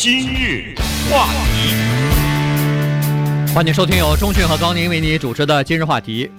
今日话题，欢迎收听由钟讯和高宁为你主持的今日话题。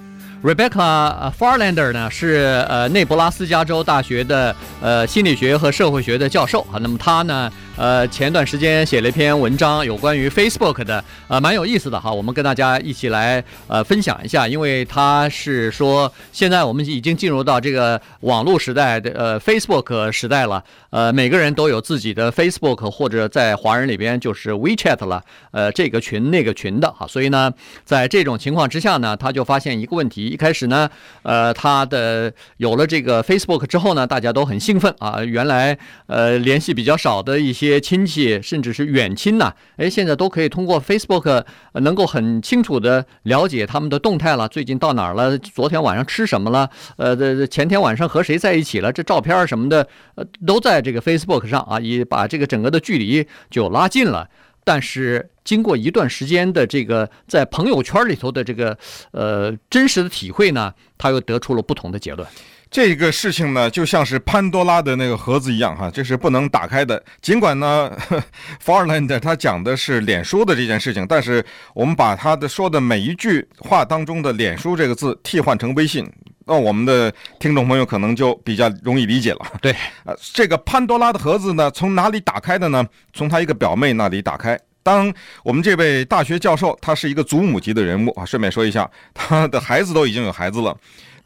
Rebecca Farlander 呢是呃内布拉斯加州大学的呃心理学和社会学的教授啊。那么他呢呃前段时间写了一篇文章，有关于 Facebook 的，呃蛮有意思的哈。我们跟大家一起来呃分享一下，因为他是说现在我们已经进入到这个网络时代的呃 Facebook 时代了，呃每个人都有自己的 Facebook 或者在华人里边就是 WeChat 了，呃这个群那个群的哈。所以呢，在这种情况之下呢，他就发现一个问题。一开始呢，呃，他的有了这个 Facebook 之后呢，大家都很兴奋啊。原来呃联系比较少的一些亲戚，甚至是远亲呐，哎，现在都可以通过 Facebook 能够很清楚的了解他们的动态了。最近到哪儿了？昨天晚上吃什么了？呃，这前天晚上和谁在一起了？这照片什么的，呃，都在这个 Facebook 上啊，也把这个整个的距离就拉近了。但是经过一段时间的这个在朋友圈里头的这个呃真实的体会呢，他又得出了不同的结论。这个事情呢，就像是潘多拉的那个盒子一样哈，这是不能打开的。尽管呢，Farlander 他讲的是脸书的这件事情，但是我们把他的说的每一句话当中的“脸书”这个字替换成微信，那我们的听众朋友可能就比较容易理解了。对，呃，这个潘多拉的盒子呢，从哪里打开的呢？从他一个表妹那里打开。当我们这位大学教授，他是一个祖母级的人物啊，顺便说一下，他的孩子都已经有孩子了。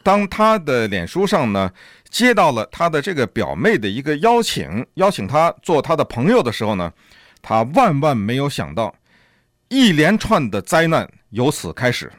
当他的脸书上呢，接到了他的这个表妹的一个邀请，邀请他做他的朋友的时候呢，他万万没有想到，一连串的灾难由此开始。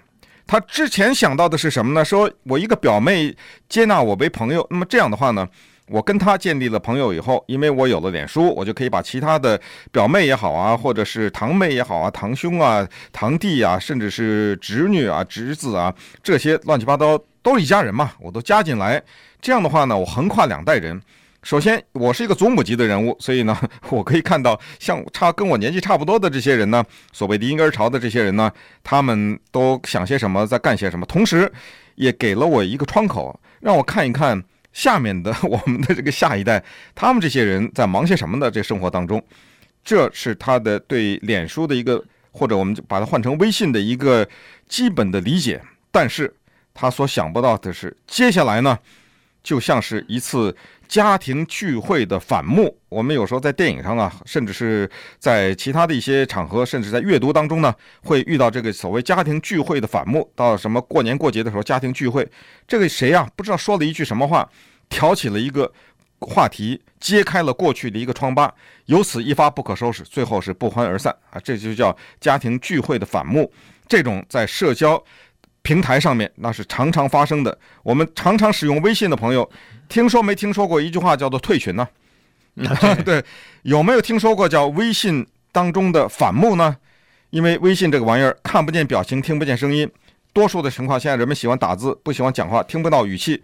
他之前想到的是什么呢？说我一个表妹接纳我为朋友，那么这样的话呢，我跟他建立了朋友以后，因为我有了脸书，我就可以把其他的表妹也好啊，或者是堂妹也好啊，堂兄啊、堂弟啊，甚至是侄女啊、侄子啊，这些乱七八糟。都是一家人嘛，我都加进来。这样的话呢，我横跨两代人。首先，我是一个祖母级的人物，所以呢，我可以看到像差跟我年纪差不多的这些人呢，所谓的婴儿潮的这些人呢，他们都想些什么，在干些什么。同时，也给了我一个窗口，让我看一看下面的 我们的这个下一代，他们这些人在忙些什么呢这生活当中。这是他的对脸书的一个，或者我们把它换成微信的一个基本的理解。但是，他所想不到的是，接下来呢，就像是一次家庭聚会的反目。我们有时候在电影上啊，甚至是在其他的一些场合，甚至在阅读当中呢，会遇到这个所谓家庭聚会的反目。到什么过年过节的时候，家庭聚会，这个谁呀？不知道说了一句什么话，挑起了一个话题，揭开了过去的一个疮疤，由此一发不可收拾，最后是不欢而散啊！这就叫家庭聚会的反目。这种在社交。平台上面那是常常发生的。我们常常使用微信的朋友，听说没听说过一句话叫做“退群”呢？对，有没有听说过叫微信当中的反目呢？因为微信这个玩意儿看不见表情，听不见声音，多数的情况现在人们喜欢打字，不喜欢讲话，听不到语气。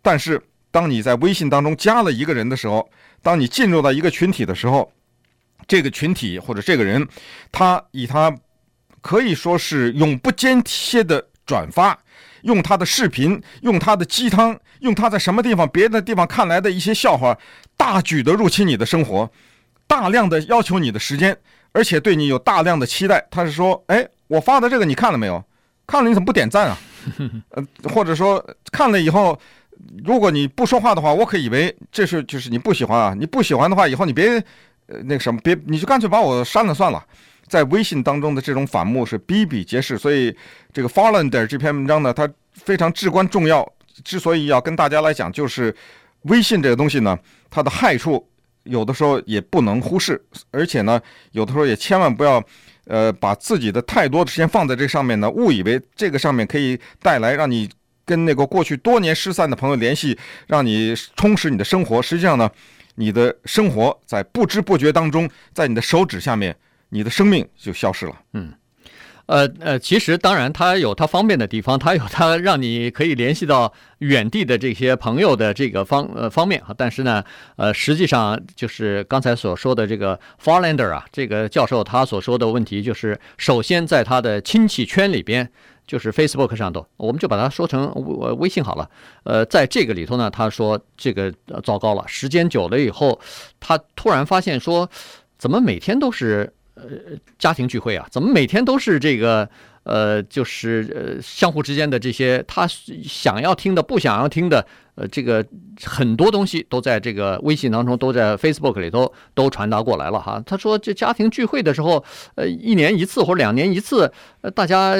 但是当你在微信当中加了一个人的时候，当你进入到一个群体的时候，这个群体或者这个人，他以他可以说是永不间歇的。转发，用他的视频，用他的鸡汤，用他在什么地方别的地方看来的一些笑话，大举的入侵你的生活，大量的要求你的时间，而且对你有大量的期待。他是说，哎，我发的这个你看了没有？看了你怎么不点赞啊？呃，或者说看了以后，如果你不说话的话，我可以为这是就是你不喜欢啊。你不喜欢的话，以后你别呃那个什么，别你就干脆把我删了算了。在微信当中的这种反目是比比皆是，所以这个 Follander 这篇文章呢，它非常至关重要。之所以要跟大家来讲，就是微信这个东西呢，它的害处有的时候也不能忽视，而且呢，有的时候也千万不要，呃，把自己的太多的时间放在这上面呢，误以为这个上面可以带来让你跟那个过去多年失散的朋友联系，让你充实你的生活。实际上呢，你的生活在不知不觉当中，在你的手指下面。你的生命就消失了。嗯，呃呃，其实当然，它有它方便的地方，它有它让你可以联系到远地的这些朋友的这个方呃方面哈。但是呢，呃，实际上就是刚才所说的这个 Farlander 啊，这个教授他所说的问题就是，首先在他的亲戚圈里边，就是 Facebook 上头，我们就把它说成微微信好了。呃，在这个里头呢，他说这个呃糟糕了，时间久了以后，他突然发现说。怎么每天都是呃家庭聚会啊？怎么每天都是这个呃，就是呃相互之间的这些他想要听的、不想要听的，呃，这个很多东西都在这个微信当中，都在 Facebook 里头都传达过来了哈。他说这家庭聚会的时候，呃，一年一次或者两年一次，呃，大家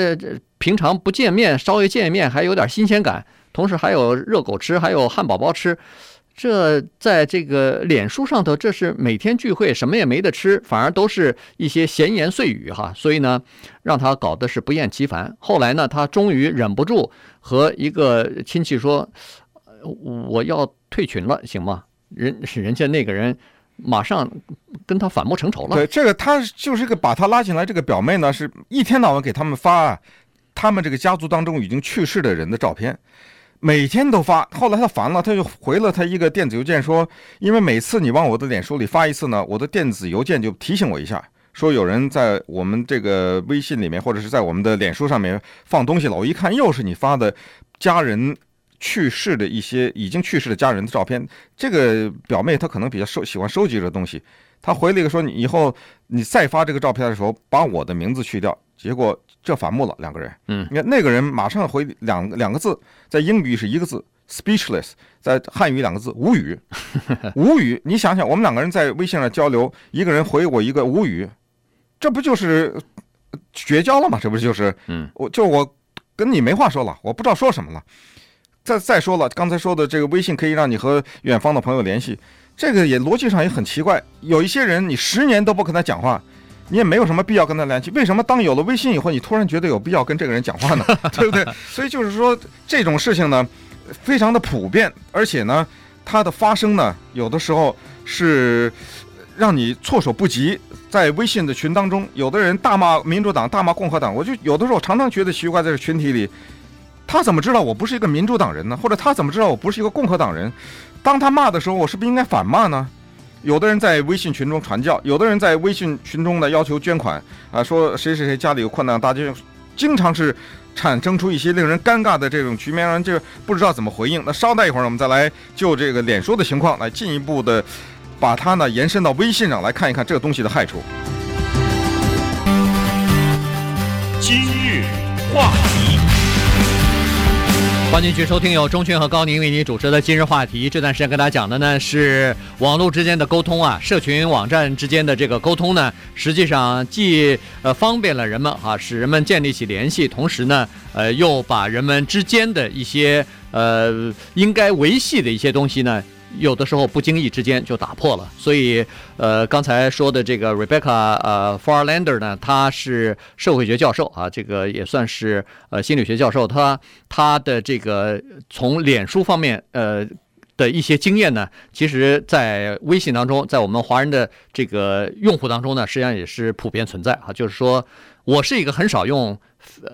平常不见面，稍微见面还有点新鲜感，同时还有热狗吃，还有汉堡包吃。这在这个脸书上头，这是每天聚会，什么也没得吃，反而都是一些闲言碎语哈，所以呢，让他搞得是不厌其烦。后来呢，他终于忍不住和一个亲戚说：“我要退群了，行吗？”人人家那个人马上跟他反目成仇了。对，这个他就是个把他拉进来这个表妹呢，是一天到晚给他们发他们这个家族当中已经去世的人的照片。每天都发，后来他烦了，他就回了他一个电子邮件说，因为每次你往我的脸书里发一次呢，我的电子邮件就提醒我一下，说有人在我们这个微信里面或者是在我们的脸书上面放东西了。我一看又是你发的家人去世的一些已经去世的家人的照片。这个表妹她可能比较收喜欢收集这东西，她回了一个说，你以后你再发这个照片的时候，把我的名字去掉。结果这反目了，两个人。嗯，你看那个人马上回两两个字，在英语是一个字，speechless，在汉语两个字，无语，无语。你想想，我们两个人在微信上交流，一个人回我一个无语，这不就是绝交了吗？这不就是？嗯，我就我跟你没话说了，我不知道说什么了。再再说了，刚才说的这个微信可以让你和远方的朋友联系，这个也逻辑上也很奇怪。有一些人你十年都不跟他讲话。你也没有什么必要跟他联系，为什么当有了微信以后，你突然觉得有必要跟这个人讲话呢？对不对？所以就是说这种事情呢，非常的普遍，而且呢，它的发生呢，有的时候是让你措手不及。在微信的群当中，有的人大骂民主党，大骂共和党，我就有的时候常常觉得奇怪，在这群体里，他怎么知道我不是一个民主党人呢？或者他怎么知道我不是一个共和党人？当他骂的时候，我是不是应该反骂呢？有的人在微信群中传教，有的人在微信群中呢要求捐款啊，说谁谁谁家里有困难，大家经常是产生出一些令人尴尬的这种局面，让人就不知道怎么回应。那稍待一会儿，我们再来就这个脸书的情况来进一步的把它呢延伸到微信上来看一看这个东西的害处。今日话题。欢迎继续收听由钟迅和高宁为您主持的今日话题。这段时间跟大家讲的呢是网络之间的沟通啊，社群网站之间的这个沟通呢，实际上既呃方便了人们啊，使人们建立起联系，同时呢，呃又把人们之间的一些呃应该维系的一些东西呢。有的时候不经意之间就打破了，所以，呃，刚才说的这个 Rebecca 呃 Farlander 呢，他是社会学教授啊，这个也算是呃心理学教授，他他的这个从脸书方面呃的一些经验呢，其实在微信当中，在我们华人的这个用户当中呢，实际上也是普遍存在啊，就是说我是一个很少用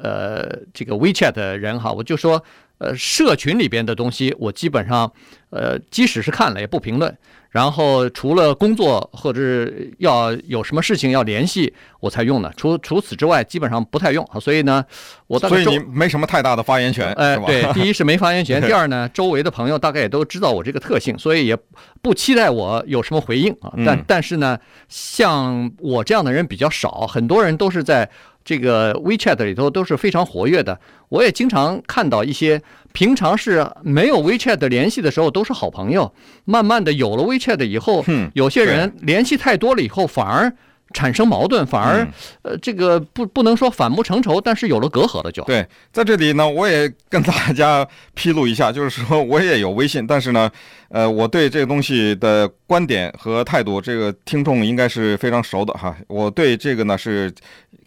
呃这个 WeChat 的人哈，我就说。呃，社群里边的东西，我基本上，呃，即使是看了也不评论。然后除了工作或者要有什么事情要联系，我才用的。除除此之外，基本上不太用。所以呢，我所以你没什么太大的发言权，呃，对，第一是没发言权，第二呢，周围的朋友大概也都知道我这个特性，所以也不期待我有什么回应啊。但但是呢，像我这样的人比较少，很多人都是在。这个 WeChat 里头都是非常活跃的，我也经常看到一些平常是没有 WeChat 联系的时候都是好朋友，慢慢的有了 WeChat 以后，有些人联系太多了以后反而产生矛盾，反而呃这个不不能说反目成仇，但是有了隔阂了就。对，在这里呢，我也跟大家披露一下，就是说我也有微信，但是呢，呃，我对这个东西的观点和态度，这个听众应该是非常熟的哈，我对这个呢是。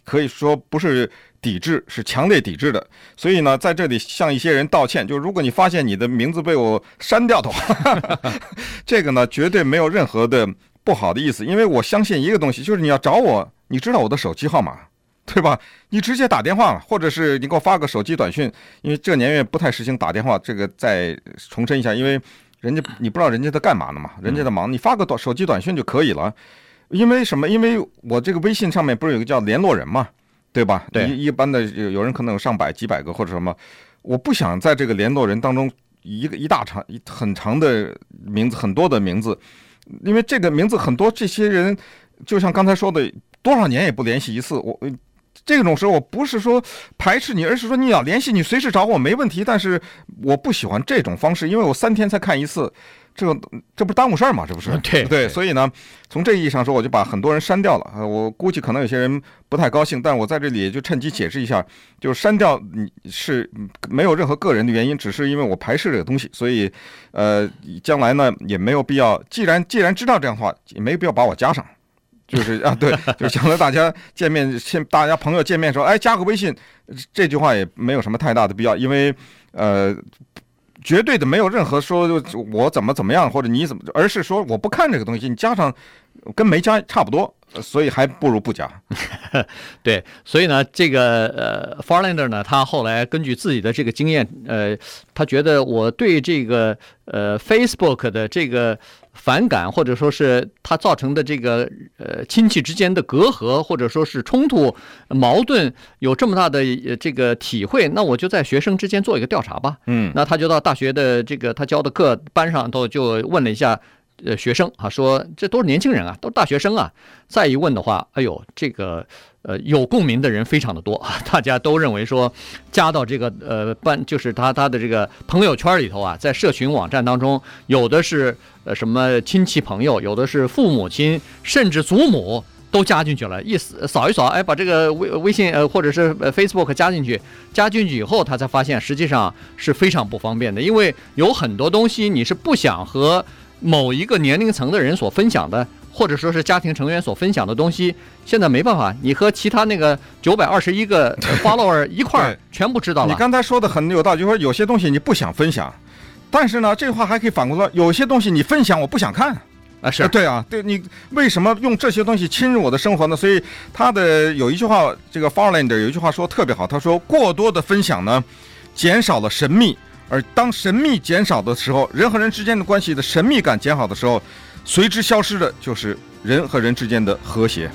可以说不是抵制，是强烈抵制的。所以呢，在这里向一些人道歉，就是如果你发现你的名字被我删掉的话，这个呢绝对没有任何的不好的意思，因为我相信一个东西，就是你要找我，你知道我的手机号码，对吧？你直接打电话，或者是你给我发个手机短讯，因为这年月不太实行打电话。这个再重申一下，因为人家你不知道人家在干嘛呢嘛，人家在忙，你发个短手机短讯就可以了。因为什么？因为我这个微信上面不是有个叫联络人嘛，对吧？对，一一般的有有人可能有上百、几百个或者什么，我不想在这个联络人当中一个一大长一很长的名字，很多的名字，因为这个名字很多，这些人就像刚才说的，多少年也不联系一次，我这种时候我不是说排斥你，而是说你要联系，你随时找我没问题。但是我不喜欢这种方式，因为我三天才看一次。这个这不是耽误事儿吗？这不是对对，所以呢，从这意义上说，我就把很多人删掉了。呃，我估计可能有些人不太高兴，但我在这里也就趁机解释一下，就是删掉你是没有任何个人的原因，只是因为我排斥这个东西，所以呃，将来呢也没有必要。既然既然知道这样的话，也没必要把我加上。就是啊，对，就是将来大家见面，先大家朋友见面说，哎，加个微信，这句话也没有什么太大的必要，因为呃。绝对的没有任何说我怎么怎么样或者你怎么，而是说我不看这个东西，你加上跟没加差不多，所以还不如不加。对，所以呢，这个呃，Farlander 呢，他后来根据自己的这个经验，呃，他觉得我对这个呃 Facebook 的这个。反感，或者说是他造成的这个呃亲戚之间的隔阂，或者说是冲突矛盾，有这么大的这个体会，那我就在学生之间做一个调查吧。嗯，那他就到大学的这个他教的课班上头就问了一下呃学生啊，说这都是年轻人啊，都是大学生啊。再一问的话，哎呦，这个。呃，有共鸣的人非常的多啊，大家都认为说，加到这个呃班，就是他他的这个朋友圈里头啊，在社群网站当中，有的是呃什么亲戚朋友，有的是父母亲，甚至祖母都加进去了，一扫一扫，哎，把这个微微信呃或者是 Facebook 加进去，加进去以后，他才发现实际上是非常不方便的，因为有很多东西你是不想和某一个年龄层的人所分享的。或者说是家庭成员所分享的东西，现在没办法，你和其他那个九百二十一个 follower 一块儿全部知道了。你刚才说的很有道理，就是说有些东西你不想分享，但是呢，这话还可以反过来，有些东西你分享我不想看啊，是对啊，对你为什么用这些东西侵入我的生活呢？所以他的有一句话，这个 Farlander 有一句话说特别好，他说过多的分享呢，减少了神秘，而当神秘减少的时候，人和人之间的关系的神秘感减少的时候。随之消失的就是人和人之间的和谐。